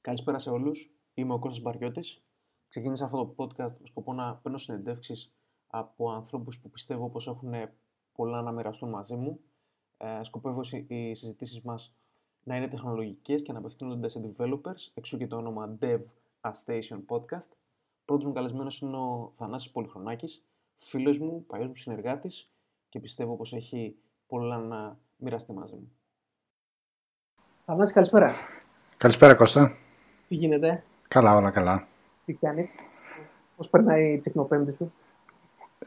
Καλησπέρα σε όλους. Είμαι ο Κώστας Μπαριώτης. Ξεκίνησα αυτό το podcast με σκοπό να παίρνω συνεντεύξεις από ανθρώπους που πιστεύω πως έχουν πολλά να μοιραστούν μαζί μου. Ε, σκοπεύω οι συζητήσεις μας να είναι τεχνολογικές και να απευθύνονται σε developers, εξού και το όνομα Dev A Station Podcast. Πρώτος μου καλεσμένος είναι ο Θανάσης Πολυχρονάκης, φίλος μου, παλιός μου συνεργάτης και πιστεύω πως έχει πολλά να μοιραστεί μαζί μου. Θανάση, καλησπέρα. Καλησπέρα Κώστα. Τι γίνεται; Καλά, όλα καλά. Τι κάνεις; Πώς περνάει η τσικνοπέμπτη σου;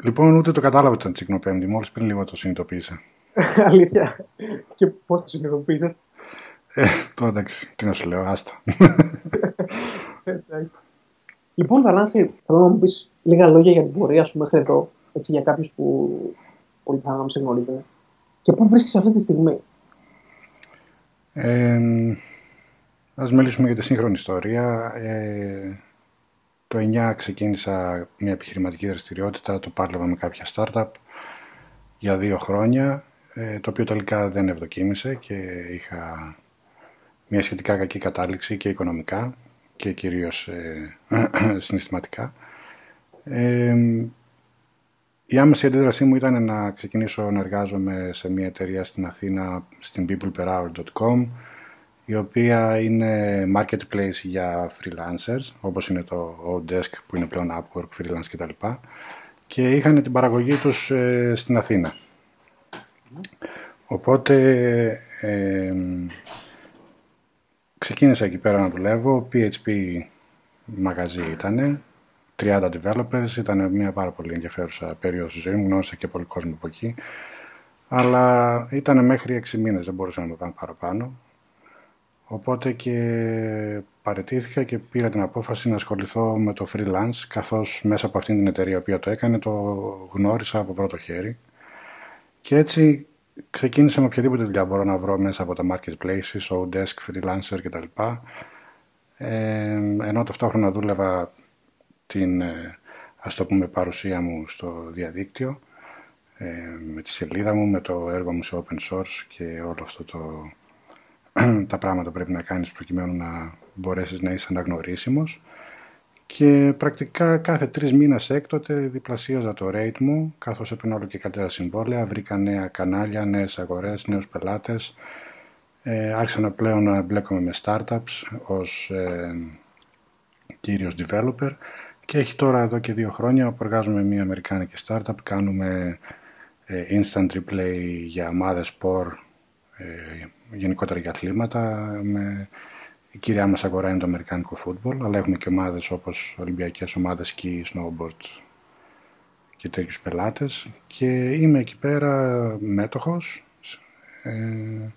Λοιπόν, ούτε το κατάλαβα ότι ήταν τσικνοπέμπτη. Μόλις πριν λίγο το συνειδητοποίησα. Αλήθεια. Και πώς το συνειδητοποίησες; Ε, τώρα εντάξει, τι να σου λέω, άστα. λοιπόν, Θανάση, θέλω να μου πεις λίγα λόγια για την πορεία σου μέχρι εδώ, έτσι, για κάποιους που πολύ πιθανόν να σε γνωρίζουν. Και πού βρίσκεσαι αυτή τη στιγμή; Ε, ας μιλήσουμε για τη σύγχρονη ιστορία. Ε, το 9 ξεκίνησα μια επιχειρηματική δραστηριότητα, το πάρλευα με κάποια startup για δύο χρόνια, ε, το οποίο τελικά δεν ευδοκίμησε και είχα μια σχετικά κακή κατάληξη και οικονομικά και κυρίως ε, συναισθηματικά. Ε, η άμεση αντίδρασή μου ήταν να ξεκινήσω να εργάζομαι σε μια εταιρεία στην Αθήνα, στην peopleperhour.com, η οποία είναι marketplace για freelancers, όπως είναι το Odesk που είναι πλέον Upwork, freelance κτλ. Και είχαν την παραγωγή τους ε, στην Αθήνα. Οπότε ε, ξεκίνησα εκεί πέρα να δουλεύω, PHP μαγαζί ήτανε, 30 developers. Ήταν μια πάρα πολύ ενδιαφέρουσα περίοδος στη ζωής μου. Γνώρισα και πολύ κόσμο από εκεί. Αλλά ήταν μέχρι 6 μήνες, δεν μπορούσα να το κάνω παραπάνω. Οπότε και παρετήθηκα και πήρα την απόφαση να ασχοληθώ με το freelance, καθώς μέσα από αυτήν την εταιρεία που το έκανε το γνώρισα από πρώτο χέρι. Και έτσι ξεκίνησα με οποιαδήποτε δουλειά μπορώ να βρω μέσα από τα marketplaces, Odesk, freelancer κτλ. Ε, ενώ ταυτόχρονα δούλευα την ε, ας το πούμε παρουσία μου στο διαδίκτυο ε, με τη σελίδα μου, με το έργο μου σε open source και όλο αυτό το τα πράγματα που πρέπει να κάνεις προκειμένου να μπορέσεις να είσαι αναγνωρίσιμος. Και πρακτικά κάθε τρεις μήνες έκτοτε διπλασίαζα το rate μου καθώς έπαιρνα όλο και καλύτερα συμβόλαια, βρήκα νέα κανάλια, νέες αγορές, νέους πελάτες. Ε, άρχισα να πλέον να μπλέκομαι με startups ως ε, κύριος developer. Και έχει τώρα εδώ και δύο χρόνια που εργάζομαι μια αμερικάνικη startup. Κάνουμε ε, instant replay για ομάδες sport, ε, γενικότερα για αθλήματα. Με, η κυρία μας αγορά είναι το αμερικάνικο football, αλλά έχουμε και ομάδες όπως ολυμπιακές ομάδες ski, snowboard και τέτοιους πελάτες. Και είμαι εκεί πέρα μέτοχος ε,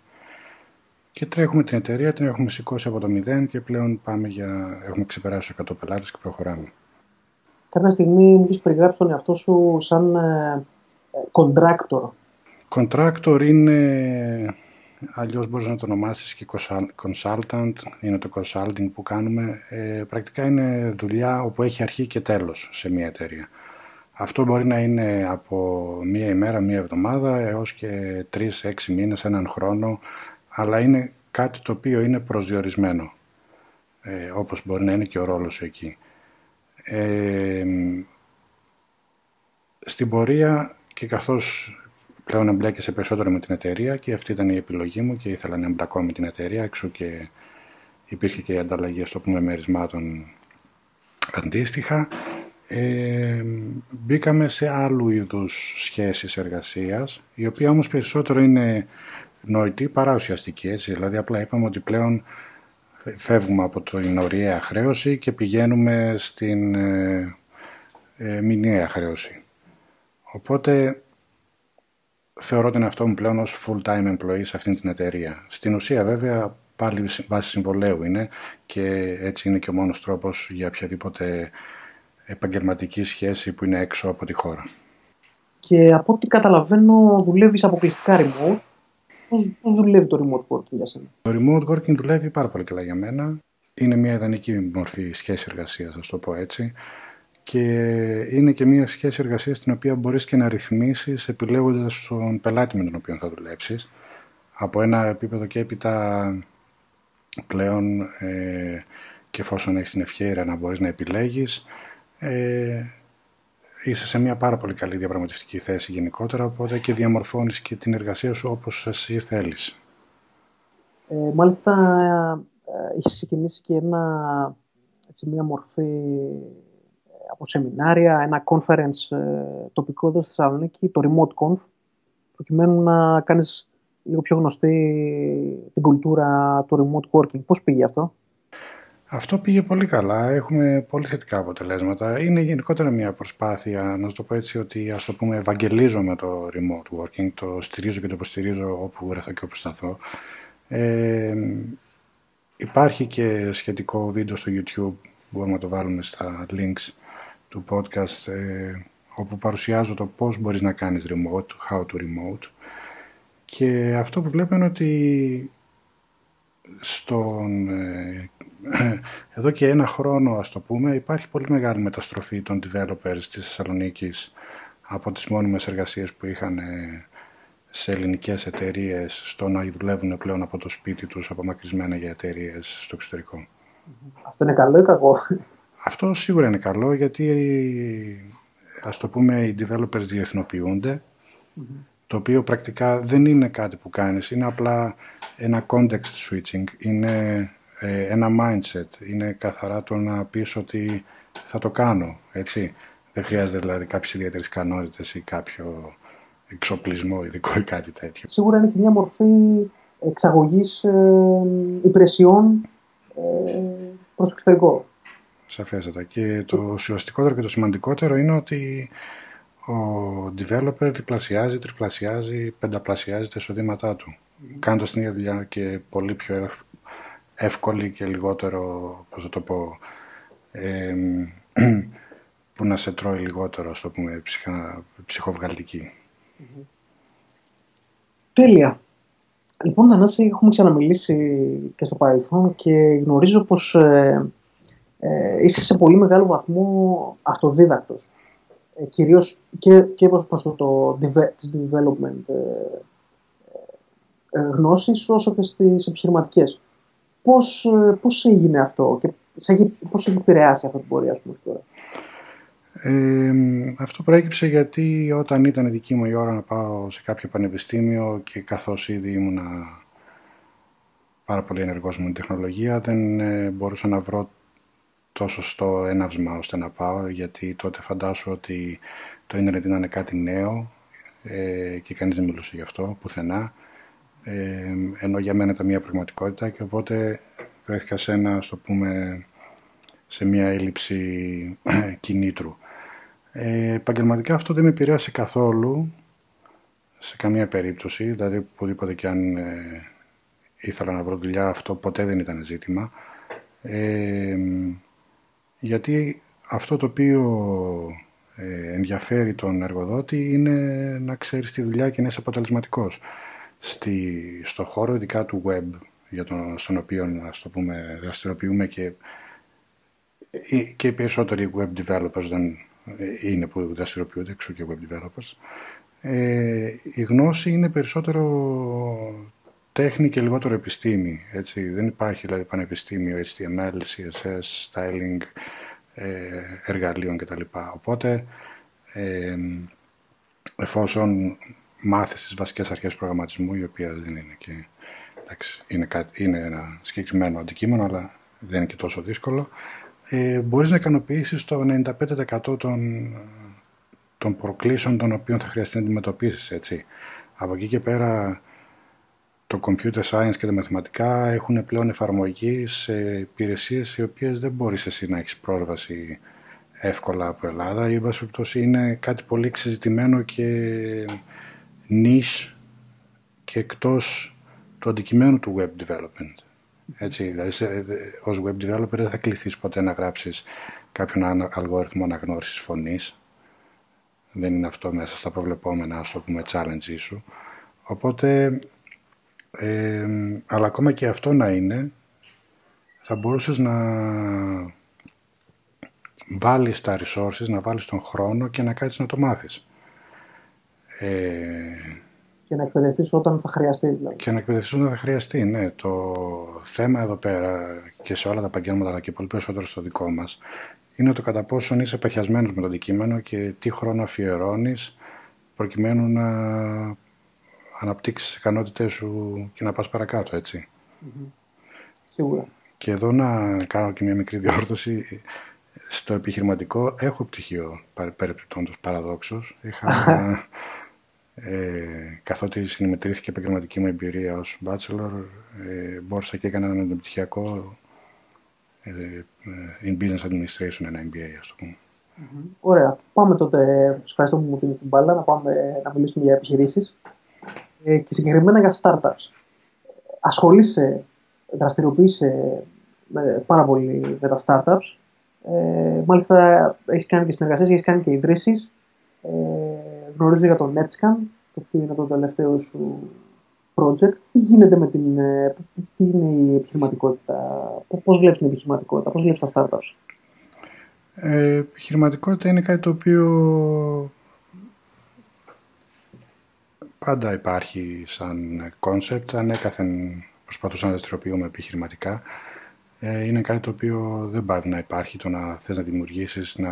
και τρέχουμε την εταιρεία, την έχουμε σηκώσει από το μηδέν και πλέον πάμε για, έχουμε ξεπεράσει 100 πελάτες και προχωράμε κάποια στιγμή μου έχει περιγράψει τον εαυτό σου σαν ε, contractor. Contractor είναι, αλλιώς μπορείς να το ονομάσεις και consultant, είναι το consulting που κάνουμε. Ε, πρακτικά είναι δουλειά όπου έχει αρχή και τέλος σε μια εταιρεία. Αυτό μπορεί να είναι από μία ημέρα, μία εβδομάδα έως και τρεις-έξι μήνες, έναν χρόνο, αλλά είναι κάτι το οποίο είναι προσδιορισμένο, ε, όπως μπορεί να είναι και ο ρόλος εκεί στην πορεία και καθώς πλέον εμπλέκεσαι περισσότερο με την εταιρεία και αυτή ήταν η επιλογή μου και ήθελα να εμπλακώ με την εταιρεία έξω και υπήρχε και η ανταλλαγή στο πούμε μερισμάτων αντίστοιχα ε, μπήκαμε σε άλλου είδους σχέσεις εργασίας η οποία όμως περισσότερο είναι νοητή παρά ουσιαστική έτσι δηλαδή απλά είπαμε ότι πλέον φεύγουμε από την ωριαία χρέωση και πηγαίνουμε στην ε, ε, μηνιαία χρέωση. Οπότε θεωρώ την αυτό μου πλέον ως full-time employee σε αυτήν την εταιρεία. Στην ουσία βέβαια πάλι βάση συμβολέου είναι και έτσι είναι και ο μόνος τρόπος για οποιαδήποτε επαγγελματική σχέση που είναι έξω από τη χώρα. Και από ό,τι καταλαβαίνω δουλεύεις αποκλειστικά remote Πώς, πώς δουλεύει το remote working για σένα; Το remote working δουλεύει πάρα πολύ καλά για μένα. Είναι μια ιδανική μορφή σχέση εργασίας, θα το πω έτσι. Και είναι και μια σχέση εργασίας την οποία μπορείς και να ρυθμίσεις επιλέγοντας τον πελάτη με τον οποίο θα δουλέψεις. Από ένα επίπεδο και έπειτα πλέον ε, και εφόσον έχεις την ευχαίρεια να μπορείς να επιλέγεις ε, είσαι σε μια πάρα πολύ καλή διαπραγματευτική θέση γενικότερα οπότε και διαμορφώνεις και την εργασία σου όπως εσύ θέλεις. Ε, μάλιστα ε, έχεις ξεκινήσει και ένα, έτσι, μια μορφή ε, από σεμινάρια, ένα conference ε, τοπικό εδώ στη Θεσσαλονίκη, το Remote Conf, προκειμένου να κάνεις λίγο πιο γνωστή την κουλτούρα του remote working. Πώς πήγε αυτό; Αυτό πήγε πολύ καλά. Έχουμε πολύ θετικά αποτελέσματα. Είναι γενικότερα μια προσπάθεια, να το πω έτσι, ότι ας το πούμε ευαγγελίζω με το remote working, το στηρίζω και το υποστηρίζω όπου βρεθώ και όπου σταθώ. Ε, υπάρχει και σχετικό βίντεο στο YouTube, μπορούμε να το βάλουμε στα links του podcast, ε, όπου παρουσιάζω το πώς μπορείς να κάνεις remote, how to remote. Και αυτό που βλέπω είναι ότι στον, ε, εδώ και ένα χρόνο ας το πούμε υπάρχει πολύ μεγάλη μεταστροφή των developers της Θεσσαλονίκη από τις μόνιμες εργασίες που είχαν ε, σε ελληνικές εταιρείες στο να δουλεύουν πλέον από το σπίτι τους απομακρυσμένα για εταιρείες στο εξωτερικό. Αυτό είναι καλό ή κακό; Αυτό σίγουρα είναι καλό γιατί ας το πούμε οι developers διεθνοποιούνται το οποίο πρακτικά δεν είναι κάτι που κάνεις, είναι απλά ένα context switching, είναι ε, ένα mindset, είναι καθαρά το να πεις ότι θα το κάνω, έτσι. Δεν χρειάζεται δηλαδή κάποιες ιδιαίτερες κανόνες ή κάποιο εξοπλισμό ειδικό ή κάτι τέτοιο. Σίγουρα είναι και μια μορφή εξαγωγής ε, υπηρεσιών ε, προς το εξωτερικό. Σαφέστατα. Και το ουσιαστικότερο και το σημαντικότερο είναι ότι ο developer διπλασιάζει, τριπλασιάζει, πενταπλασιάζει τα εισοδήματά του. Κάνοντας την ίδια δουλειά και πολύ πιο εύκολη και λιγότερο, πώς θα το πω, που να σε τρώει λιγότερο, ας το πούμε, ψυχα, ψυχοβγαλτική. Τέλεια. Λοιπόν, Ανάση, έχουμε ξαναμιλήσει και στο παρελθόν και γνωρίζω πως ε, ε, είσαι σε πολύ μεγάλο βαθμό αυτοδίδακτος. Ε, κυρίως και, και προς το, το development ε, ε, γνώσεις όσο και στις επιχειρηματικές. Πώς, ε, πώς έγινε αυτό και πώς έχει επηρεάσει αυτή την πορεία ας πούμε τώρα; Ε, αυτό προέκυψε γιατί όταν ήταν δική μου η ώρα να πάω σε κάποιο πανεπιστήμιο και καθώς ήδη ήμουνα πάρα πολύ ενεργός με την τεχνολογία δεν ε, μπορούσα να βρω το σωστό έναυσμα ώστε να πάω γιατί τότε φαντάσου ότι το ίντερνετ ήταν κάτι νέο ε, και κανείς δεν μιλούσε γι' αυτό πουθενά ε, ενώ για μένα ήταν μια πραγματικότητα και οπότε βρέθηκα σε ένα, στο πούμε, σε μια έλλειψη κινήτρου. Ε, επαγγελματικά αυτό δεν με επηρέασε καθόλου σε καμία περίπτωση, δηλαδή οπουδήποτε και αν ε, ήθελα να βρω δουλειά αυτό ποτέ δεν ήταν ζήτημα. Ε, γιατί αυτό το οποίο ε, ενδιαφέρει τον εργοδότη είναι να ξέρεις τη δουλειά και να είσαι αποτελεσματικός. Στη, στο χώρο ειδικά του web, για τον, στον οποίο ας το πούμε, δραστηριοποιούμε και, ε, και οι περισσότεροι web developers δεν ε, είναι που δραστηριοποιούνται, εξού και web developers, ε, η γνώση είναι περισσότερο τέχνη και λιγότερο επιστήμη. Έτσι. Δεν υπάρχει δηλαδή πανεπιστήμιο HTML, CSS, styling, ε, εργαλείων κτλ. Οπότε, ε, εφόσον μάθεις τις βασικές αρχές προγραμματισμού, η οποία δεν είναι και... Εντάξει, είναι, κάτι, είναι ένα συγκεκριμένο αντικείμενο, αλλά δεν είναι και τόσο δύσκολο, ε, μπορείς να ικανοποιήσεις το 95% των, των προκλήσεων των οποίων θα χρειαστεί να αντιμετωπίσεις, έτσι. Από εκεί και πέρα το computer science και τα μαθηματικά έχουν πλέον εφαρμογή σε υπηρεσίες οι οποίες δεν μπορείς εσύ να έχεις πρόσβαση εύκολα από Ελλάδα. Η πτώση είναι κάτι πολύ εξεζητημένο και niche και εκτός του αντικειμένου του web development. Έτσι, δηλαδή, ως web developer δεν θα κληθείς ποτέ να γράψεις κάποιον αλγόριθμο αναγνώρισης φωνής. Δεν είναι αυτό μέσα στα προβλεπόμενα, ας το πούμε, challenge σου. Οπότε αλλά ακόμα και αυτό να είναι, θα μπορούσες να βάλεις τα resources, να βάλεις τον χρόνο και να κάτσεις να το μάθεις. Ε... Και να εκπαιδευτείς όταν θα χρειαστεί. Δηλαδή. Και να εκπαιδευτείς όταν θα χρειαστεί, ναι. Το θέμα εδώ πέρα και σε όλα τα επαγγέλματα, αλλά και πολύ περισσότερο στο δικό μας, είναι το κατά πόσον είσαι παθιασμένος με το αντικείμενο και τι χρόνο αφιερώνεις προκειμένου να αναπτύξεις τις ικανότητες σου και να πας παρακάτω, έτσι. Mm-hmm. Σίγουρα. Και εδώ να κάνω και μια μικρή διόρθωση. Στο επιχειρηματικό έχω πτυχίο περιπτώντος παραδόξως. Είχα, ε, καθότι συνημετρήθηκε η επαγγελματική μου εμπειρία ως bachelor, ε, μπόρεσα και έκανα ένα πτυχιακό ε, ε, in business administration, ένα MBA, ας το πούμε. Mm-hmm. Ωραία. Πάμε τότε, σας ευχαριστώ που μου δίνεις την μπάλα, να πάμε να μιλήσουμε για επιχειρήσεις ε, και συγκεκριμένα για startups. Ασχολείσαι, δραστηριοποιείσαι πάρα πολύ με τα startups. Ε, μάλιστα, έχεις κάνει και συνεργασίες, έχεις κάνει και ιδρύσεις. Ε, γνωρίζω για το Netscan, το οποίο είναι το τελευταίο σου project. Τι γίνεται με την. Ε, τι είναι η επιχειρηματικότητα, πώς βλέπεις την επιχειρηματικότητα, πώς βλέπεις τα startups; Ε, επιχειρηματικότητα είναι κάτι το οποίο πάντα υπάρχει σαν concept, ανέκαθεν προσπαθούσα να δραστηριοποιούμαι επιχειρηματικά. Ε, είναι κάτι το οποίο δεν πάει να υπάρχει, το να θες να δημιουργήσεις, να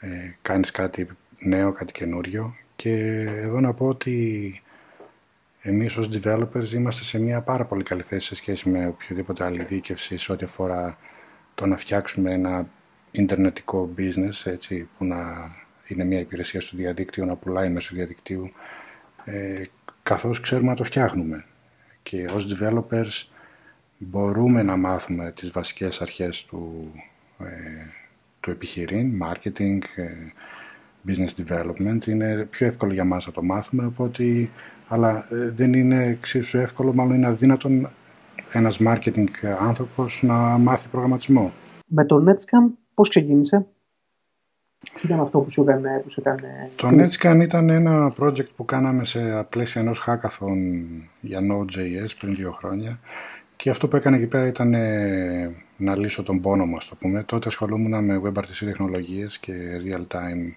ε, κάνεις κάτι νέο, κάτι καινούριο. Και εδώ να πω ότι εμείς ως developers είμαστε σε μια πάρα πολύ καλή θέση σε σχέση με οποιοδήποτε άλλη δίκευση σε ό,τι αφορά το να φτιάξουμε ένα ιντερνετικό business, έτσι, που να είναι μια υπηρεσία στο διαδίκτυο, να πουλάει μέσω διαδικτύου, ε, καθώς ξέρουμε να το φτιάχνουμε. Και ως developers μπορούμε να μάθουμε τις βασικές αρχές του, ε, του επιχειρήν, marketing, ε, business development. Είναι πιο εύκολο για μας να το μάθουμε, οπότε, αλλά ε, δεν είναι εξίσου εύκολο, μάλλον είναι αδύνατον ένας marketing άνθρωπος να μάθει προγραμματισμό. Με το Netscan πώς ξεκίνησε; Τι ήταν αυτό που σου έκανε, που σου έκανε... Το Netscan ήταν ένα project που κάναμε σε πλαίσια ενός hackathon για Node.js πριν δύο χρόνια. Και αυτό που έκανε εκεί πέρα ήταν ε, να λύσω τον πόνο μου, το πούμε. Τότε ασχολούμουν με WebRTC τεχνολογίες και real-time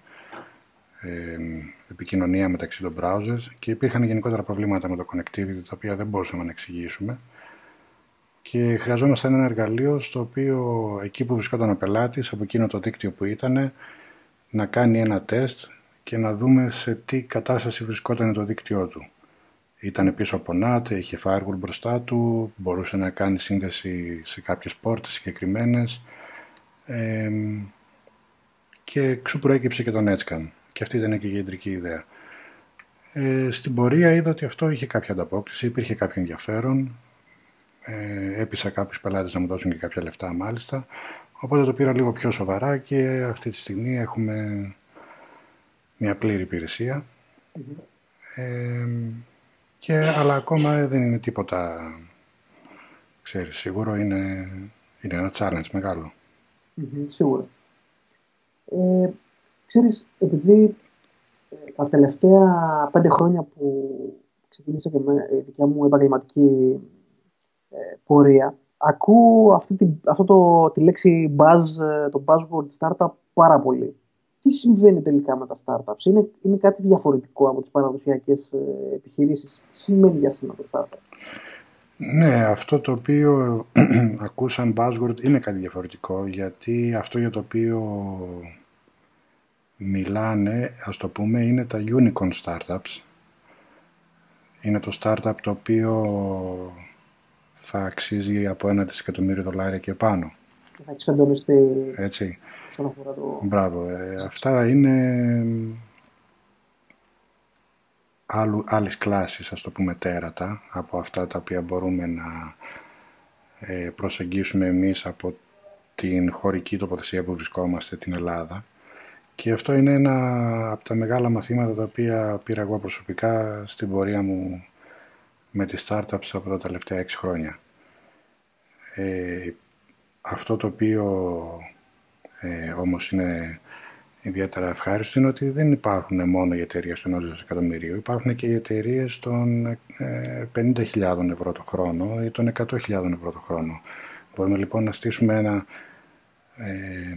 ε, επικοινωνία μεταξύ των browsers. Και υπήρχαν γενικότερα προβλήματα με το connectivity τα οποία δεν μπορούσαμε να εξηγήσουμε. Και χρειαζόμασταν ένα εργαλείο στο οποίο εκεί που βρισκόταν ο πελάτης από εκείνο το δίκτυο που ήταν να κάνει ένα τεστ και να δούμε σε τι κατάσταση βρισκόταν το δίκτυό του. Ήταν πίσω από NAT, είχε firewall μπροστά του, μπορούσε να κάνει σύνδεση σε κάποιες πόρτες συγκεκριμένες. Ε, και εξού προέκυψε και το Netscan. Και αυτή ήταν και η κεντρική ιδέα. Ε, στην πορεία είδα ότι αυτό είχε κάποια ανταπόκριση, υπήρχε κάποιο ενδιαφέρον. Ε, έπεισα κάποιους πελάτες να μου δώσουν και κάποια λεφτά μάλιστα. Οπότε το πήρα λίγο πιο σοβαρά και αυτή τη στιγμή έχουμε μια πλήρη Ε, και, αλλά ακόμα δεν είναι τίποτα, ξέρεις, σίγουρο είναι, είναι ένα challenge μεγάλο. Mm-hmm, σίγουρα. Ε, ξέρεις, επειδή ε, τα τελευταία πέντε χρόνια που ξεκίνησα και με η δικιά μου επαγγελματική ε, πορεία, ακούω αυτή τη, αυτό το, τη λέξη buzz, ε, το buzzword startup πάρα πολύ. Τι συμβαίνει τελικά με τα startups, είναι, είναι κάτι διαφορετικό από τις παραδοσιακές ε, επιχειρήσεις. Τι σημαίνει για σένα το startup; Ναι, αυτό το οποίο ακούσαν buzzword είναι κάτι διαφορετικό γιατί αυτό για το οποίο μιλάνε, ας το πούμε, είναι τα unicorn startups. Είναι το startup το οποίο θα αξίζει από ένα δισεκατομμύριο δολάρια και πάνω. Θα εξαντλωστεί Έτσι. όσον αφορά το... Μπράβο. Ε, αυτά είναι άλλου, άλλης κλάσης, ας το πούμε, τέρατα από αυτά τα οποία μπορούμε να ε, προσεγγίσουμε εμείς από την χωρική τοποθεσία που βρισκόμαστε, την Ελλάδα. Και αυτό είναι ένα από τα μεγάλα μαθήματα τα οποία πήρα εγώ προσωπικά στην πορεία μου με τις startups από τα τελευταία 6 χρόνια. Ε, αυτό το οποίο ε, όμως είναι ιδιαίτερα ευχάριστο είναι ότι δεν υπάρχουν μόνο οι εταιρείες του ενός δισεκατομμυρίου, υπάρχουν και οι εταιρείες των ε, 50.000 ευρώ το χρόνο ή των 100.000 ευρώ το χρόνο. Μπορούμε λοιπόν να στήσουμε ένα, ε,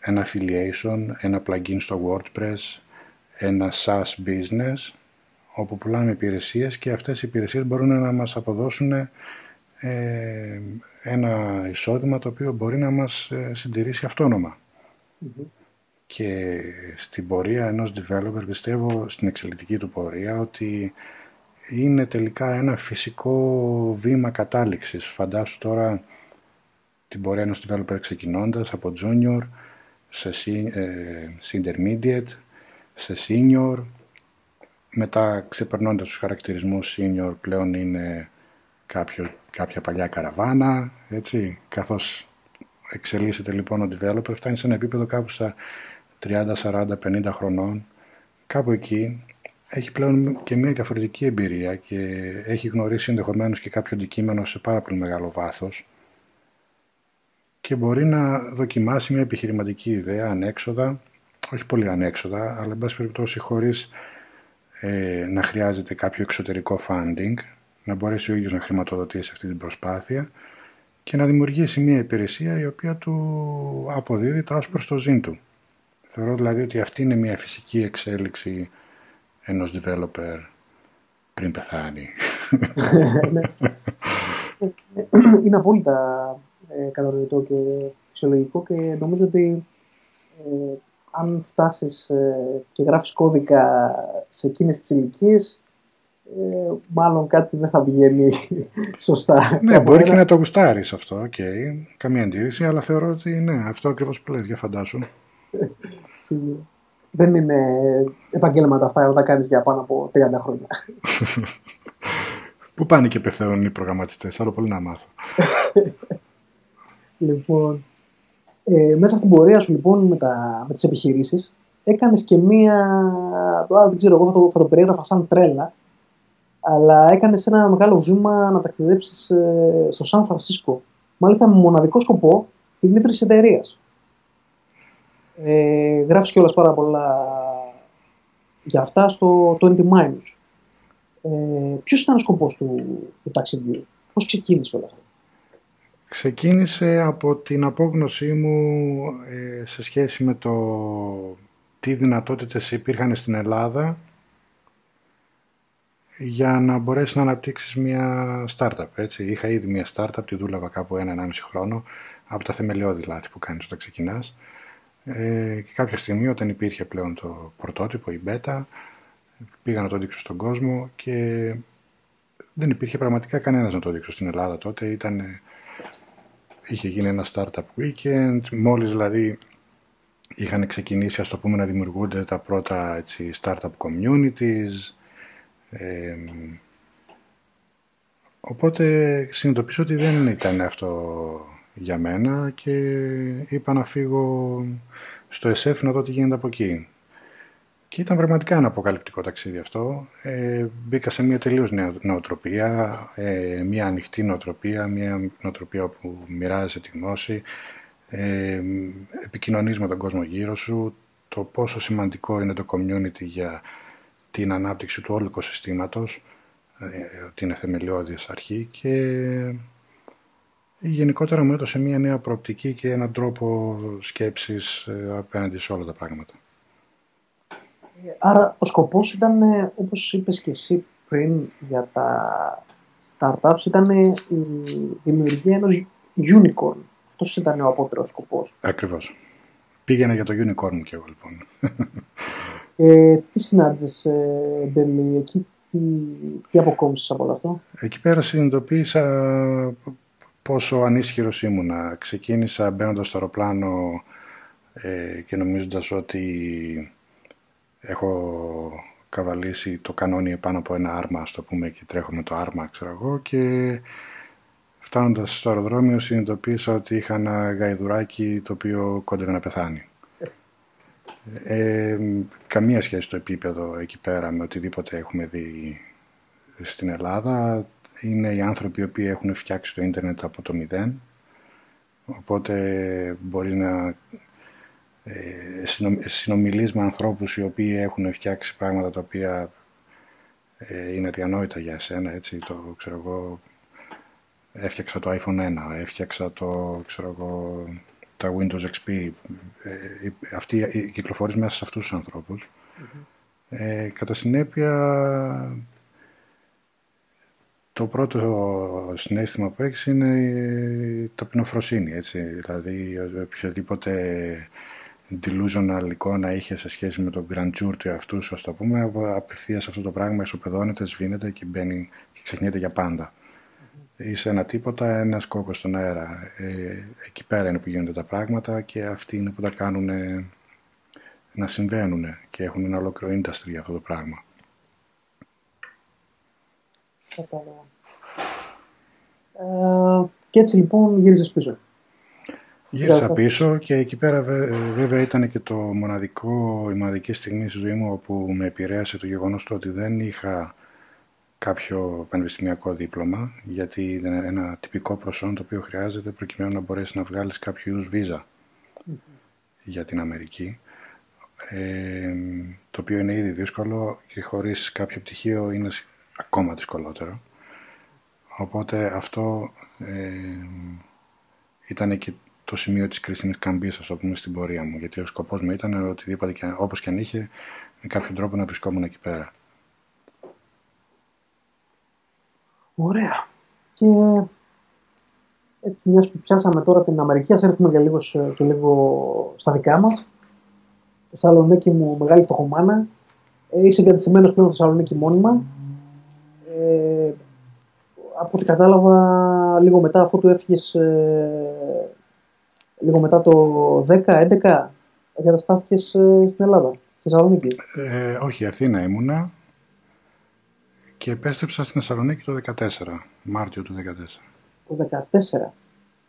ένα affiliation, ένα plugin στο WordPress, ένα SaaS business όπου πουλάμε υπηρεσίες και αυτές οι υπηρεσίες μπορούν να μας αποδώσουν ένα εισόδημα το οποίο μπορεί να μας συντηρήσει Και στην πορεία ενός developer πιστεύω στην εξελικτική του πορεία ότι είναι τελικά ένα φυσικό βήμα κατάληξης. Φαντάσου τώρα την πορεία ενός developer ξεκινώντας από junior σε, ε, intermediate, σε senior, μετά ξεπερνώντας τους χαρακτηρισμούς senior πλέον είναι κάποιο, κάποια παλιά καραβάνα, έτσι, καθώς εξελίσσεται λοιπόν ο developer, φτάνει σε ένα επίπεδο κάπου στα 30, 40, 50 χρονών, κάπου εκεί έχει πλέον και μια διαφορετική εμπειρία και έχει γνωρίσει ενδεχομένως και κάποιο αντικείμενο σε πάρα πολύ μεγάλο βάθος και μπορεί να δοκιμάσει μια επιχειρηματική ιδέα ανέξοδα, όχι πολύ ανέξοδα, αλλά εν πάση περιπτώσει χωρίς ε, να χρειάζεται κάποιο εξωτερικό funding, να μπορέσει ο ίδιος να χρηματοδοτήσει αυτή την προσπάθεια και να δημιουργήσει μια υπηρεσία η οποία του αποδίδει τα ως προς το ζήν του. Θεωρώ δηλαδή ότι αυτή είναι μια φυσική εξέλιξη ενός developer πριν πεθάνει. Ναι. είναι απόλυτα ε, κατανοητό και φυσιολογικό και νομίζω ότι ε, αν φτάσεις ε, και γράφεις κώδικα σε εκείνες τις ηλικίες, ε, μάλλον κάτι δεν θα βγαίνει σωστά. Ναι, μπορεί και να το γουστάρεις αυτό, okay. καμία αντίρρηση, αλλά θεωρώ ότι ναι, αυτό ακριβώς που λες, για φαντάσου. Σίγουρα. Δεν είναι επαγγέλματα αυτά όταν κάνεις για πάνω από 30 χρόνια. Πού πάνε και πεθαίνουν οι προγραμματιστές, άλλο πολύ να μάθω. λοιπόν, ε, μέσα στην πορεία σου λοιπόν με, τα, με τις επιχειρήσεις έκανες και μία, τώρα δεν ξέρω εγώ θα το, θα το περιέγραφα σαν τρέλα, αλλά έκανες ένα μεγάλο βήμα να ταξιδέψεις ε, στο Σαν Φρανσίσκο. Μάλιστα με μοναδικό σκοπό την ίδρυση εταιρείας. Ε, γράφεις κιόλας πάρα πολλά για αυτά στο 20 Minus. Ε, ποιος ήταν ο σκοπός του, του ταξιδιού, πώς ξεκίνησε όλα αυτά. Ξεκίνησε από την απόγνωσή μου ε, σε σχέση με το τι δυνατότητες υπήρχαν στην Ελλάδα για να μπορέσεις να αναπτύξεις μια startup. Έτσι. Είχα ήδη μια startup, τη δούλευα κάπου ένα-ενάμιση χρόνο, από τα θεμελιώδη λάθη που κάνεις όταν ξεκινάς. Ε, και κάποια στιγμή όταν υπήρχε πλέον το πρωτότυπο, η beta, πήγα να το δείξω στον κόσμο και δεν υπήρχε πραγματικά κανένας να το δείξω στην Ελλάδα τότε. Ήταν, είχε γίνει ένα startup weekend, μόλις δηλαδή είχαν ξεκινήσει ας το πούμε να δημιουργούνται τα πρώτα έτσι, startup communities. Ε, οπότε συνειδητοποίησα ότι δεν ήταν αυτό για μένα και είπα να φύγω στο ΕΣΕΦ να δω τι γίνεται από εκεί. Και ήταν πραγματικά ένα αποκαλυπτικό ταξίδι αυτό. Ε, μπήκα σε μια τελείως νέα νοοτροπία, ε, μια ανοιχτή νοοτροπία, μια νοοτροπία που μοιράζεσαι τη γνώση, ε, επικοινωνείς με τον κόσμο γύρω σου, το πόσο σημαντικό είναι το community για την ανάπτυξη του όλου οικοσυστήματος, ε, ότι είναι θεμελιώδης αρχή και γενικότερα μου έδωσε μια νέα προοπτική και έναν τρόπο σκέψης ε, απέναντι σε όλα τα πράγματα. Άρα ο σκοπός ήταν, ε, όπως είπες και εσύ πριν για τα startups, ήταν η δημιουργία ενός unicorn. Αυτός ήταν ο απότερος σκοπός. Ακριβώς. Πήγαινα για το unicorn μου και εγώ λοιπόν. Ε, τι συνάντησες, Μπέλη, εκεί, τι, τι αποκόμισες από όλο αυτό; Εκεί πέρα συνειδητοποίησα πόσο ανίσχυρος ήμουνα. Ξεκίνησα μπαίνοντας στο αεροπλάνο ε, και νομίζοντας ότι έχω καβαλήσει το κανόνι πάνω από ένα άρμα, ας το πούμε, και τρέχω με το άρμα, ξέρω εγώ, και φτάνοντας στο αεροδρόμιο συνειδητοποίησα ότι είχα ένα γαϊδουράκι το οποίο κόντευε να πεθάνει. Ε, καμία σχέση το επίπεδο εκεί πέρα με οτιδήποτε έχουμε δει στην Ελλάδα είναι οι άνθρωποι οι οποίοι έχουν φτιάξει το ίντερνετ από το μηδέν οπότε μπορεί να ε, συνομιλείς με ανθρώπους οι οποίοι έχουν φτιάξει πράγματα τα οποία ε, είναι διανόητα για εσένα έτσι το ξέρω εγώ έφτιαξα το iPhone 1 έφτιαξα το ξέρω εγώ τα Windows XP ε, αυτοί κυκλοφορείς μέσα σε αυτούς τους ανθρωπους Ε, κατά συνέπεια, το πρώτο συνέστημα που έχεις είναι η ταπεινοφροσύνη, έτσι. Δηλαδή, οποιοδήποτε delusional εικόνα είχε σε σχέση με τον grandeur του εαυτού σου, το πούμε, απευθείας αυτό το πράγμα ισοπεδώνεται, σβήνεται και μπαίνει και ξεχνιέται για πάντα. Είσαι ένα τίποτα, ένας κόκκος στον αέρα. Ε, εκεί πέρα είναι που γίνονται τα πράγματα και αυτοί είναι που τα κάνουν να συμβαίνουν και έχουν ένα ολόκληρο industry για αυτό το πράγμα. Ε, και έτσι λοιπόν γύρισες πίσω. Γύρισα πίσω και εκεί πέρα βέβαια ήταν και το μοναδικό, η μοναδική στιγμή στη ζωή μου όπου με επηρέασε το γεγονός του ότι δεν είχα κάποιο πανεπιστημιακό δίπλωμα γιατί είναι ένα τυπικό προσόν το οποίο χρειάζεται προκειμένου να μπορέσεις να βγάλεις κάποιο είδους βίζα για την Αμερική. Ε, το οποίο είναι ήδη δύσκολο και χωρίς κάποιο πτυχίο είναι ακόμα δυσκολότερο. Οπότε αυτό ε, ήταν και το σημείο της κρίσιμης καμπής, ας το πούμε, στην πορεία μου. Γιατί ο σκοπός μου ήταν οτιδήποτε, και, όπως και αν είχε, με κάποιο τρόπο να βρισκόμουν εκεί πέρα. Ωραία. Και έτσι, μιας που πιάσαμε τώρα την Αμερική, ας έρθουμε και λίγο, και λίγο στα δικά μας. Θεσσαλονίκη μου, μεγάλη φτωχομάνα. Ε, είσαι εγκατεστημένος πλέον Θεσσαλονίκη μόνιμα. Ε, από ό,τι κατάλαβα, λίγο μετά αφού του έφυγες ε, λίγο μετά το 10-11 εγκαταστάθηκες ε, στην Ελλάδα, στη Θεσσαλονίκη. Ε, όχι, Αθήνα ήμουνα και επέστρεψα στην Θεσσαλονίκη το 14, Μάρτιο του 14. Το 14.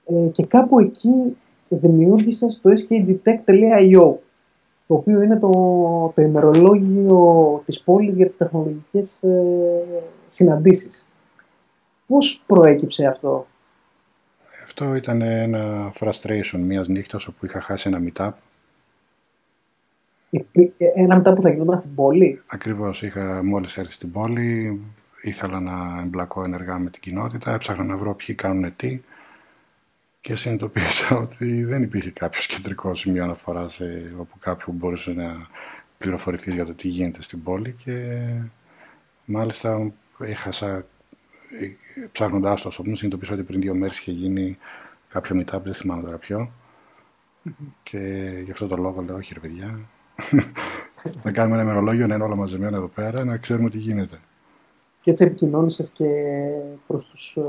Ε, και κάπου εκεί δημιούργησες το skgtech.io το οποίο είναι το, το ημερολόγιο της πόλης για τις τεχνολογικές ε, συναντήσεις. Πώς προέκυψε αυτό; Αυτό ήταν ένα frustration μιας νύχτας όπου είχα χάσει ένα meetup. Ένα meetup που θα γινόταν στην πόλη; Ακριβώς, είχα μόλις έρθει στην πόλη, ήθελα να εμπλακώ ενεργά με την κοινότητα, έψαχνα να βρω ποιοι κάνουν τι και συνειδητοποίησα ότι δεν υπήρχε κάποιος κεντρικός σημείο αναφοράς όπου κάποιο μπορούσε να πληροφορηθεί για το τι γίνεται στην πόλη και μάλιστα έχασα ψάχνοντάς το, α πούμε, συνειδητοποίησα ότι πριν δύο μέρες είχε γίνει κάποιο meetup, δεν θυμάμαι τώρα ποιο. Και γι' αυτό το λόγο λέω: Όχι, ρε παιδιά. να κάνουμε ένα ημερολόγιο, να είναι όλα μαζεμένα εδώ πέρα, να ξέρουμε τι γίνεται. Και έτσι επικοινώνησες και προς τους ε,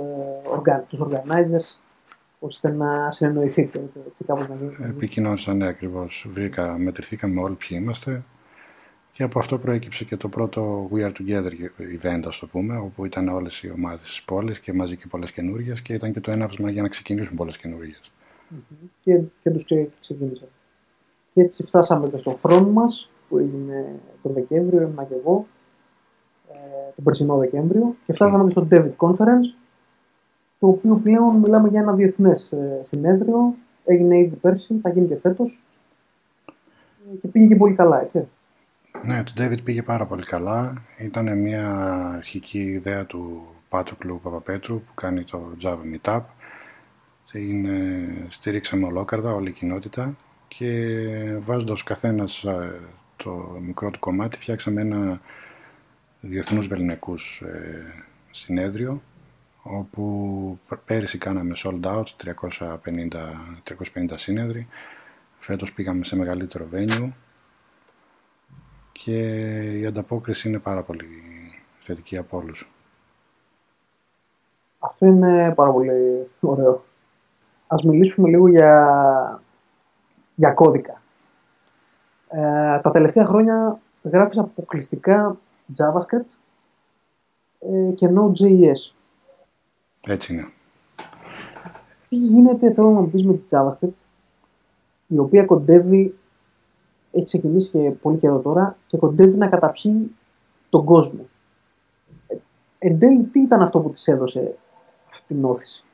organizers ώστε να συνεννοηθείτε. Έτσι, κάπως να γίνει. Επικοινώνησα, ναι, ακριβώς. Βρήκα, μετρηθήκαμε όλοι ποιοι είμαστε. Και από αυτό προέκυψε και το πρώτο We Are Together event, ας το πούμε, όπου ήταν όλες οι ομάδες της πόλης και μαζί και πολλές καινούργιε και ήταν και το έναυσμα για να ξεκινήσουν πολλές καινούργιε. Mm-hmm. Και, και τους ξεκίνησαν. Και έτσι φτάσαμε και στο χρόνο μας, που έγινε τον Δεκέμβριο, ήμουν και εγώ, ε, τον περσινό Δεκέμβριο, και φτάσαμε και στο David Conference, το οποίο πλέον μιλάμε για ένα διεθνές ε, συνέδριο. Έγινε ήδη πέρσι, θα γίνει και φέτος. Ε, και πήγε και πολύ καλά, έτσι. Ναι, το David πήγε πάρα πολύ καλά. Ήταν μια αρχική ιδέα του Πάτουκλου Παπαπέτρου που κάνει το Java Meetup. Είναι, στήριξαμε ολόκαρδα όλη η κοινότητα και βάζοντας καθένας το μικρό του κομμάτι φτιάξαμε ένα διεθνούς βεληνικούς ε, συνέδριο όπου πέρυσι κάναμε sold out 350, 350 σύνεδροι φέτος πήγαμε σε μεγαλύτερο venue και η ανταπόκριση είναι πάρα πολύ θετική από όλους. Αυτό είναι πάρα πολύ ωραίο. Ας μιλήσουμε λίγο για, για κώδικα. Ε, τα τελευταία χρόνια γράφεις αποκλειστικά JavaScript ε, και Node.js. Έτσι είναι. Τι γίνεται, θέλω να μου πεις με τη JavaScript, η οποία κοντεύει έχει ξεκινήσει και πολύ καιρό τώρα και κοντεύει να καταπιεί τον κόσμο. Ε, εν τέλει, τι ήταν αυτό που της έδωσε αυτή την όθηση;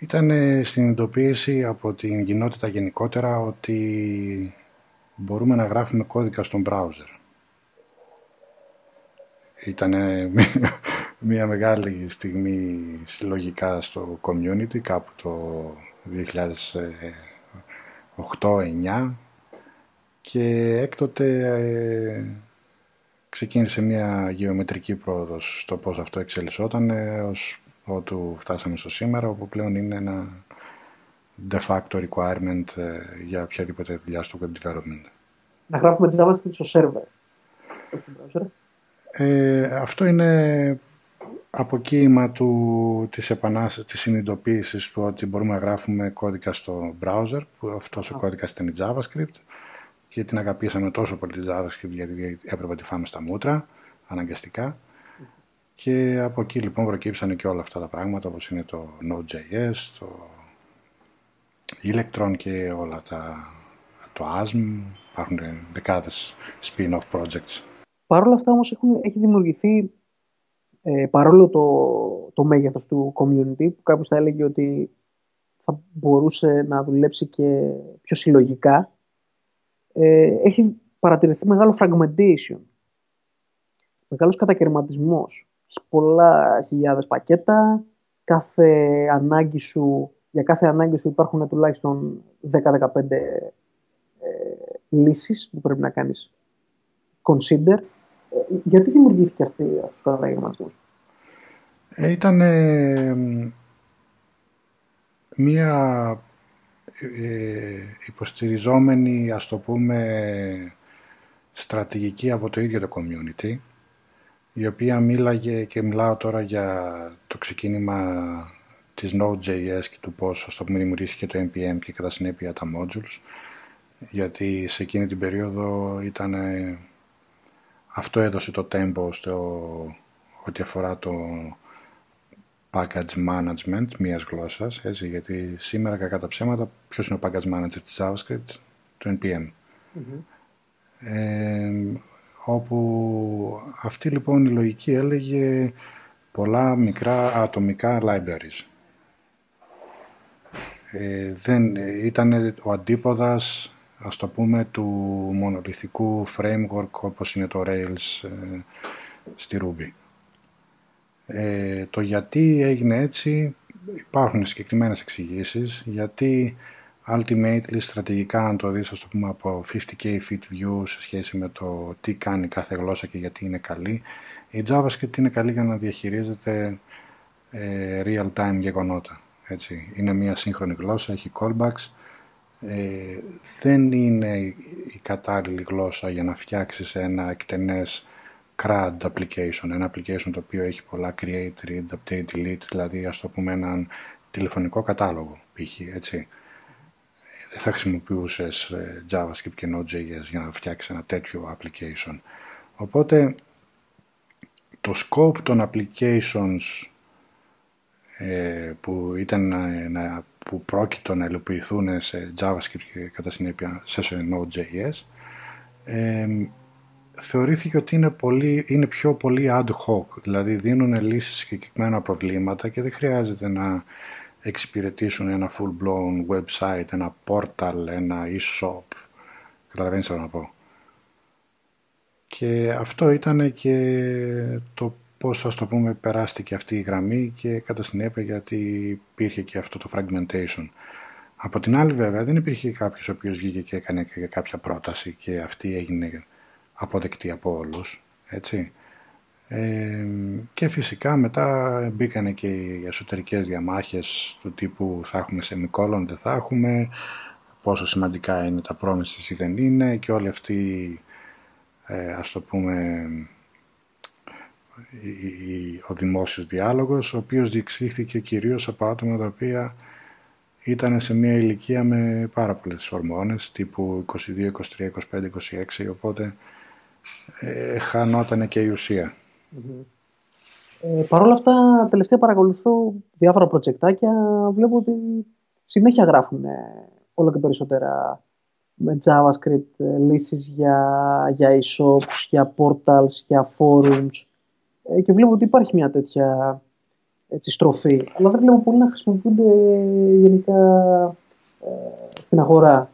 Ήταν συνειδητοποίηση από την κοινότητα γενικότερα ότι μπορούμε να γράφουμε κώδικα στον browser. Ήταν μια μεγάλη στιγμή συλλογικά στο community κάπου το 2008-2009 και έκτοτε ε, ξεκίνησε μια γεωμετρική πρόοδος στο πώς αυτό εξελισσόταν ως ότου φτάσαμε στο σήμερα, όπου πλέον είναι ένα de facto requirement ε, για οποιαδήποτε δουλειά στο web development. Να γράφουμε τη JavaScript στο server, στο browser. Ε, αυτό είναι αποκοίημα του, της, επανάστασης, της συνειδητοποίησης του ότι μπορούμε να γράφουμε κώδικα στο browser, που αυτός ο κώδικας ήταν η JavaScript και την αγαπήσαμε τόσο πολύ τη JavaScript γιατί έπρεπε να τη φάμε στα μούτρα, αναγκαστικά. Και από εκεί λοιπόν προκύψανε και όλα αυτά τα πράγματα όπως είναι το Node.js, το Electron και όλα τα, το ASM, υπάρχουν δεκάδες spin-off projects. Παρ' όλα αυτά όμως έχουν, έχει δημιουργηθεί ε, παρόλο το, το μέγεθος του community που κάποιος θα έλεγε ότι θα μπορούσε να δουλέψει και πιο συλλογικά ε, έχει παρατηρηθεί μεγάλο fragmentation μεγάλος κατακαιρματισμός πολλά χιλιάδες πακέτα κάθε ανάγκη σου για κάθε ανάγκη σου υπάρχουν τουλάχιστον 10-15 ε, λύσεις που πρέπει να κάνεις consider. Ε, γιατί δημιουργήθηκε αυτή, αυτός ο καταγεγματισμός. Ε, ήταν μία ε, υποστηριζόμενη, ας το πούμε, στρατηγική από το ίδιο το community, η οποία μίλαγε και μιλάω τώρα για το ξεκίνημα της Node.js και του πώς ας το πούμε δημιουργήθηκε το NPM και κατά συνέπεια τα modules γιατί σε εκείνη την περίοδο ήταν αυτό έδωσε το tempo στο ό,τι αφορά το package management μιας γλώσσας έτσι, γιατί σήμερα κακά τα ψέματα ποιος είναι ο package manager της JavaScript το NPM ε, όπου αυτή λοιπόν η λογική έλεγε πολλά μικρά ατομικά libraries. Ε, δεν, ήταν ο αντίποδας ας το πούμε του μονολυθικού framework όπως είναι το Rails ε, στη Ruby. Ε, το γιατί έγινε έτσι υπάρχουν συγκεκριμένες εξηγήσεις γιατί ultimately στρατηγικά αν το δεις ας το πούμε από 50k feet view σε σχέση με το τι κάνει κάθε γλώσσα και γιατί είναι καλή η JavaScript είναι καλή για να διαχειρίζεται ε, real time γεγονότα έτσι. Είναι μια σύγχρονη γλώσσα, έχει callbacks. Ε, δεν είναι η κατάλληλη γλώσσα για να φτιάξεις ένα εκτενές CRUD application, ένα application το οποίο έχει πολλά create, read, update, delete, δηλαδή ας το πούμε έναν τηλεφωνικό κατάλογο π.χ. έτσι. Δεν θα χρησιμοποιούσες ε, JavaScript και Node.js για να φτιάξεις ένα τέτοιο application. Οπότε το scope των applications ε, που, ήταν να, που πρόκειτο να υλοποιηθούν σε JavaScript και κατά συνέπεια σε Node.js ε, θεωρήθηκε ότι είναι, πολύ, είναι πιο πολύ ad hoc, δηλαδή δίνουν λύσεις σε συγκεκριμένα προβλήματα και δεν χρειάζεται να εξυπηρετήσουν ένα full-blown website, ένα portal, ένα e-shop. Καταλαβαίνεις τι να πω. Και αυτό ήταν και το πώς ας το πούμε περάστηκε αυτή η γραμμή και κατά συνέπεια γιατί υπήρχε και αυτό το fragmentation. Από την άλλη βέβαια δεν υπήρχε κάποιος ο οποίος βγήκε και έκανε και κάποια πρόταση και αυτή έγινε αποδεκτή από όλους. Έτσι. Ε, και φυσικά μετά μπήκανε και οι εσωτερικές διαμάχες του τύπου θα έχουμε σεμικόλων, δεν θα έχουμε, πόσο σημαντικά είναι τα πρόμηση ή δεν είναι και όλοι αυτοί ε, ας το πούμε ο δημόσιος διάλογος, ο οποίος διεξήχθηκε κυρίως από άτομα τα οποία ήταν σε μια ηλικία με πάρα πολλές ορμόνες, τύπου 22, 23, 25, 26, οπότε ε, χανόταν και η ουσία. Ε, Παρ' όλα αυτά, τελευταία παρακολουθώ διάφορα προτζεκτάκια, βλέπω ότι συνέχεια γράφουν όλο και περισσότερα με JavaScript ε, λύσεις για, για e-shops, για portals, για forums ε, και βλέπω ότι υπάρχει μια τέτοια έτσι, στροφή. Αλλά δεν βλέπω πολύ να χρησιμοποιούνται γενικά ε, στην αγορά.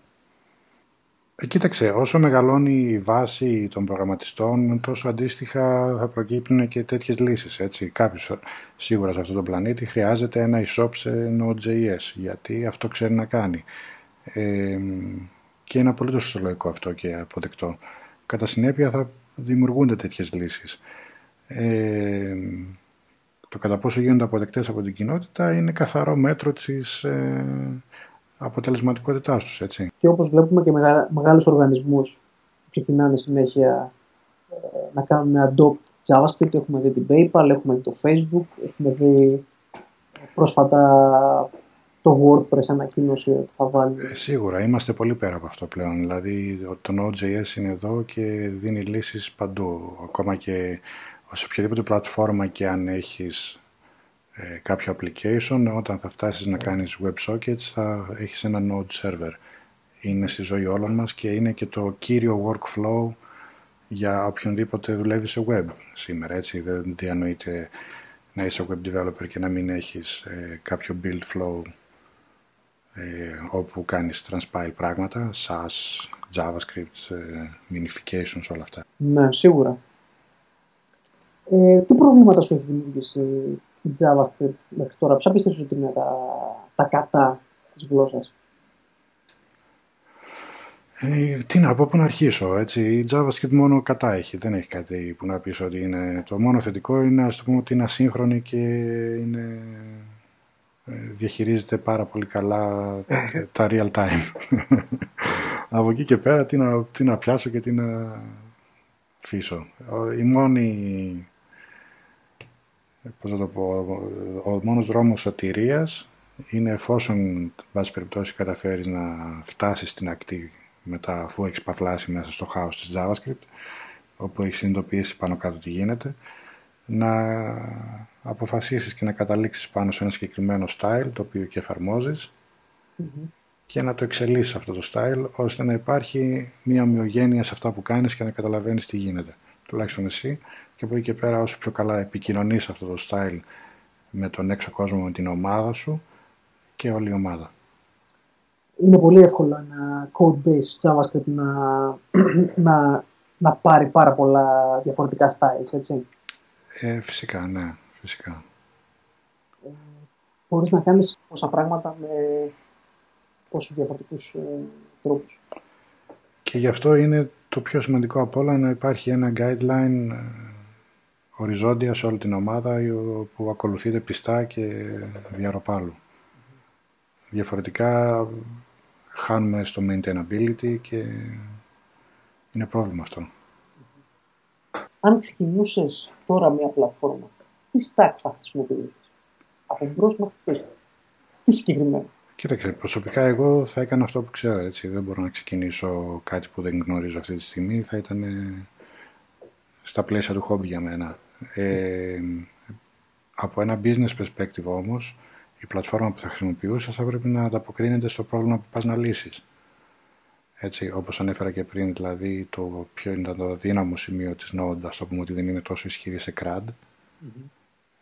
Ε, κοίταξε, όσο μεγαλώνει η βάση των προγραμματιστών, τόσο αντίστοιχα θα προκύπτουν και τέτοιες λύσεις. Έτσι. Κάποιος σίγουρα σε αυτόν τον πλανήτη χρειάζεται ένα e-shop σε Node.js, γιατί αυτό ξέρει να κάνει. Ε, και είναι απολύτως φυσιολογικό αυτό και αποδεκτό. Κατά συνέπεια θα δημιουργούνται τέτοιες λύσεις. Ε, το κατά πόσο γίνονται αποδεκτές από την κοινότητα είναι καθαρό μέτρο της ε, αποτελεσματικότητάς τους, έτσι. Και όπως βλέπουμε και μεγα, μεγάλους οργανισμούς που ξεκινάνε συνέχεια ε, να κάνουν adopt JavaScript, έχουμε δει την PayPal, έχουμε δει το Facebook, έχουμε δει πρόσφατα το WordPress ανακοίνωση ότι θα βάλει. Ε, σίγουρα, είμαστε πολύ πέρα από αυτό πλέον. Δηλαδή το Node.js είναι εδώ και δίνει λύσεις παντού. Ακόμα και σε οποιαδήποτε πλατφόρμα και αν έχεις ε, κάποιο application, όταν θα φτάσεις να κάνεις WebSockets θα έχεις ένα Node server. Είναι στη ζωή όλων μας και είναι και το κύριο workflow για οποιονδήποτε δουλεύει σε web σήμερα. Έτσι δεν διανοείται να είσαι web developer και να μην έχεις ε, κάποιο build flow ε, όπου κάνεις transpile πράγματα, SAS, JavaScript, ε, minifications, όλα αυτά. Ναι, σίγουρα. Ε, τι προβλήματα σου έχει δημιουργήσει η JavaScript μέχρι τώρα, ποια πιστεύεις ότι είναι τα, τα κατά της γλώσσας; Ε, τι να πω, πού να αρχίσω, έτσι. Η JavaScript μόνο κατά έχει, δεν έχει κάτι που να πεις ότι είναι... Το μόνο θετικό είναι, ας το πούμε, ότι είναι ασύγχρονη και είναι... Ε, διαχειρίζεται πάρα πολύ καλά τα real time. Από εκεί και πέρα τι να, τι να πιάσω και τι να αφήσω. Η μόνη πώς το πω, ο μόνος δρόμος σωτηρίας είναι εφόσον, βάση περιπτώσει, καταφέρεις να φτάσεις στην ακτή μετά αφού έχεις παφλάσει μέσα στο χάος της JavaScript, όπου έχεις συνειδητοποιήσει πάνω κάτω τι γίνεται, να αποφασίσεις και να καταλήξεις πάνω σε ένα συγκεκριμένο style, το οποίο και εφαρμοζεις και να το εξελίσσεις αυτό το style, ώστε να υπάρχει μια ομοιογένεια σε αυτά που κάνεις και να καταλαβαίνεις τι γίνεται. Τουλάχιστον εσύ και από εκεί και πέρα όσο πιο καλά επικοινωνείς αυτό το style με τον έξω κόσμο, με την ομάδα σου και όλη η ομάδα. Είναι πολύ εύκολο ένα code-based JavaScript να, να, να πάρει πάρα πολλά διαφορετικά styles, έτσι. Ε, φυσικά, ναι, φυσικά. Ε, μπορείς να κάνεις πόσα πράγματα με πόσους διαφορετικούς ε, τρόπους. Και γι' αυτό είναι το πιο σημαντικό από όλα να υπάρχει ένα guideline ε, οριζόντια σε όλη την ομάδα που ακολουθείται πιστά και διαρροπάλου. Διαφορετικά χάνουμε στο maintainability και είναι πρόβλημα αυτό. Αν ξεκινούσες τώρα μια πλατφόρμα, τι stack θα χρησιμοποιήσεις, από μπρος μέχρι πίσω, τι συγκεκριμένο. Κοίταξε, προσωπικά εγώ θα έκανα αυτό που ξέρω, έτσι. Δεν μπορώ να ξεκινήσω κάτι που δεν γνωρίζω αυτή τη στιγμή. Θα ήταν στα πλαίσια του χόμπι για μένα. Ε, από ένα business perspective όμως, η πλατφόρμα που θα χρησιμοποιούσα θα πρέπει να ανταποκρίνεται στο πρόβλημα που πας να λύσεις. Έτσι, όπως ανέφερα και πριν, δηλαδή το ποιο είναι το δύναμο σημείο της Node, ας το πούμε ότι δεν είναι τόσο ισχυρή σε CRUD.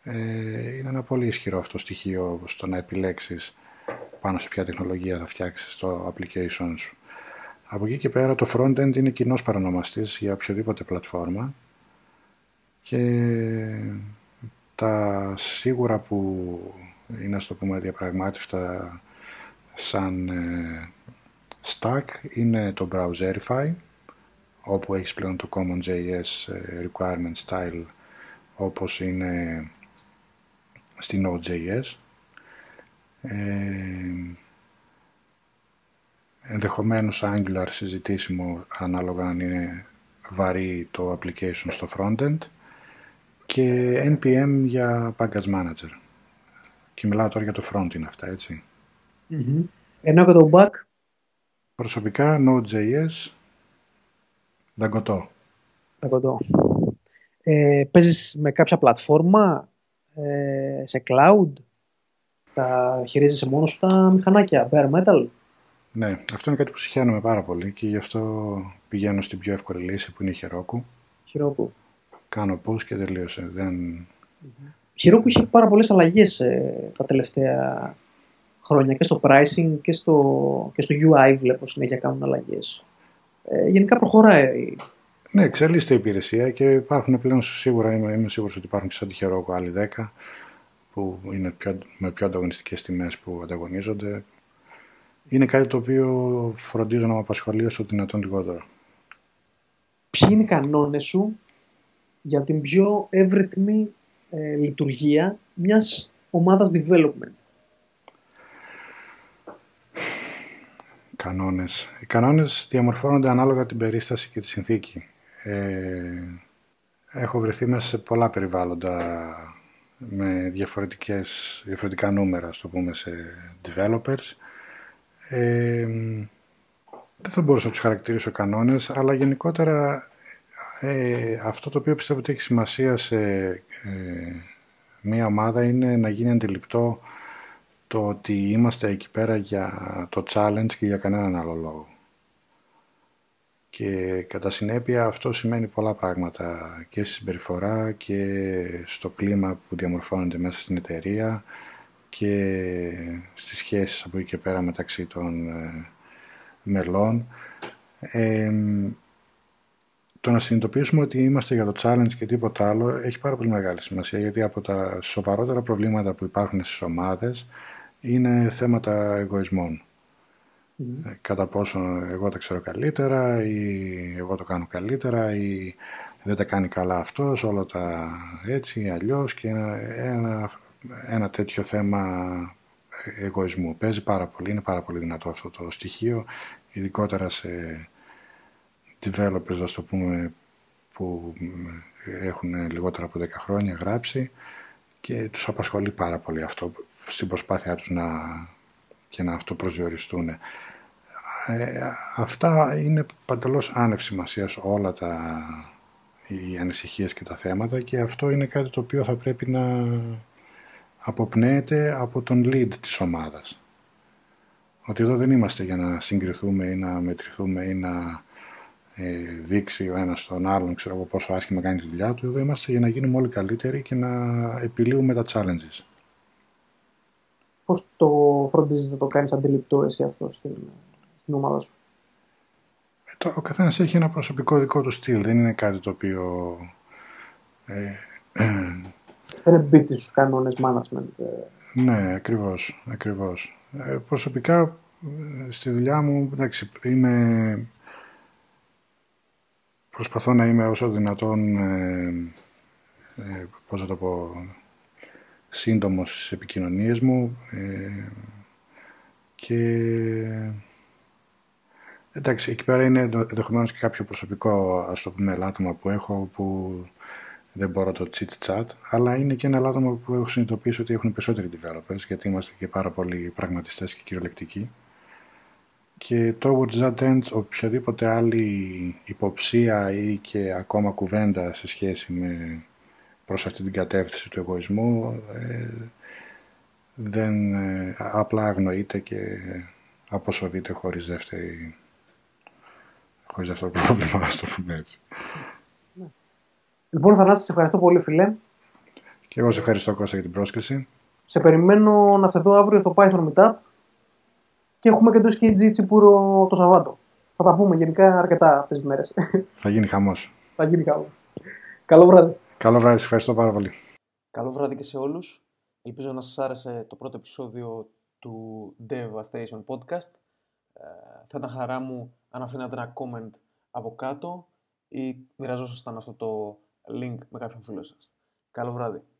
Ε, είναι ένα πολύ ισχυρό αυτό στοιχείο στο να επιλέξεις πάνω σε ποια τεχνολογία θα φτιάξεις το application σου. Από εκεί και πέρα το frontend είναι κοινός παρονομαστής για οποιοδήποτε πλατφόρμα και τα σίγουρα που είναι στο πούμε διαπραγμάτευτα σαν ε, stack είναι το Browserify όπου έχεις πλέον το CommonJS ε, requirement style όπως είναι στην Node.js ε, ενδεχομένως Angular συζητήσιμο ανάλογα αν είναι βαρύ το application στο frontend και NPM για Package Manager. Και μιλάω τώρα για το front είναι αυτά, έτσι. Mm-hmm. Ενώ και το back. Προσωπικά Node.js, δαγκωτό. Δαγκωτό. Ε, παίζεις με κάποια πλατφόρμα, ε, σε cloud, τα χειρίζεσαι μόνος σου τα μηχανάκια, bare metal; Ναι, αυτό είναι κάτι που συχαίνομαι πάρα πολύ και γι' αυτό πηγαίνω στην πιο εύκολη λύση που είναι η Heroku. Heroku κάνω post και τελείωσε. Δεν... Η Heroku είχε πάρα πολλές αλλαγές ε, τα τελευταία χρόνια και στο pricing και στο, και στο UI βλέπω συνέχεια κάνουν αλλαγές. Ε, γενικά προχωράει. Ναι, εξελίσσεται η υπηρεσία και υπάρχουν πλέον σίγουρα, είμαι, είμαι σίγουρος ότι υπάρχουν και σαν τη Heroku άλλοι 10 που είναι πιο, με πιο ανταγωνιστικές τιμές που ανταγωνίζονται. Είναι κάτι το οποίο φροντίζω να με απασχολεί όσο δυνατόν λιγότερο. ποιοι είναι οι κανόνες σου για την πιο εύρυθμη ε, λειτουργία μιας ομάδας development; Κανόνες. Οι κανόνες διαμορφώνονται ανάλογα την περίσταση και τη συνθήκη. Ε, έχω βρεθεί μέσα σε πολλά περιβάλλοντα με διαφορετικές, διαφορετικά νούμερα, στο πούμε, σε developers. Ε, δεν θα μπορούσα να τους χαρακτηρίσω κανόνες, αλλά γενικότερα ε, αυτό το οποίο πιστεύω ότι έχει σημασία σε ε, μία ομάδα είναι να γίνει αντιληπτό το ότι είμαστε εκεί πέρα για το challenge και για κανέναν άλλο λόγο. Και κατά συνέπεια αυτό σημαίνει πολλά πράγματα και στη συμπεριφορά και στο κλίμα που διαμορφώνεται μέσα στην εταιρεία και στις σχέσεις από εκεί και πέρα μεταξύ των ε, μελών. Ε, το να συνειδητοποιήσουμε ότι είμαστε για το challenge και τίποτα άλλο έχει πάρα πολύ μεγάλη σημασία γιατί από τα σοβαρότερα προβλήματα που υπάρχουν στις ομάδες είναι θέματα εγωισμών. Ε, κατά πόσο εγώ τα ξέρω καλύτερα ή εγώ το κάνω καλύτερα ή δεν τα κάνει καλά αυτός, όλα τα έτσι ή αλλιώς και ένα, ένα τέτοιο θέμα εγωισμού. Παίζει πάρα πολύ, είναι πάρα πολύ δυνατό αυτό το στοιχείο, ειδικότερα σε developers, το πούμε, που έχουν λιγότερα από 10 χρόνια γράψει και τους απασχολεί πάρα πολύ αυτό στην προσπάθειά τους να, και να αυτό προσδιοριστούν. Ε, αυτά είναι παντελώς άνευ σημασίας όλα τα οι ανησυχίες και τα θέματα και αυτό είναι κάτι το οποίο θα πρέπει να αποπνέεται από τον lead της ομάδας. Ότι εδώ δεν είμαστε για να συγκριθούμε ή να μετρηθούμε ή να ε, δείξει ο ένας τον άλλον ξέρω εγώ πόσο άσχημα κάνει τη δουλειά του. Εδώ είμαστε για να γίνουμε όλοι καλύτεροι και να επιλύουμε τα challenges. Πώς το φροντίζεις να το κάνεις αντιληπτό εσύ αυτό στην, στην ομάδα σου. Ε, το, ο καθένας έχει ένα προσωπικό δικό του στυλ. Δεν είναι κάτι το οποίο. Ε, δεν εμπίπτει στους κανόνες management. Ε. Ναι, ακριβώς. ακριβώς. Ε, προσωπικά, ε, στη δουλειά μου, εντάξει, είμαι... Προσπαθώ να είμαι όσο δυνατόν, ε, ε, πώς θα το πω, σύντομος στις επικοινωνίες μου ε, και εντάξει, εκεί πέρα είναι ενδεχομένως και κάποιο προσωπικό ας το πούμε λάτωμα που έχω που δεν μπορώ το chit chat αλλά είναι και ένα λάτωμα που έχω συνειδητοποιήσει ότι έχουν περισσότεροι developers γιατί είμαστε και πάρα πολλοί πραγματιστές και κυριολεκτικοί. Και towards that end οποιαδήποτε άλλη υποψία ή και ακόμα κουβέντα σε σχέση με προς αυτή την κατεύθυνση του εγωισμού ε, δεν ε, απλά αγνοείται και αποσοβείται χωρίς δεύτερη χωρίς δεύτερο πρόβλημα, να το πούμε έτσι. Λοιπόν, Θανάση, σε ευχαριστώ πολύ, φίλε. Και εγώ σε ευχαριστώ, Κώστα, για την πρόσκληση. Σε περιμένω να σε δω αύριο στο Python Meetup και έχουμε και το σκιτζι τσιπούρο το Σαββάτο. Θα τα πούμε γενικά αρκετά αυτές τις μέρες. Θα γίνει χαμός. Θα γίνει χαμός. Καλό βράδυ. Καλό βράδυ, ευχαριστώ πάρα πολύ. Καλό βράδυ και σε όλους. Ελπίζω να σας άρεσε το πρώτο επεισόδιο του Devastation Podcast. Ε, θα ήταν χαρά μου αν αφήνατε ένα comment από κάτω ή μοιραζόσασταν αυτό το link με κάποιον φίλο σας. Καλό βράδυ.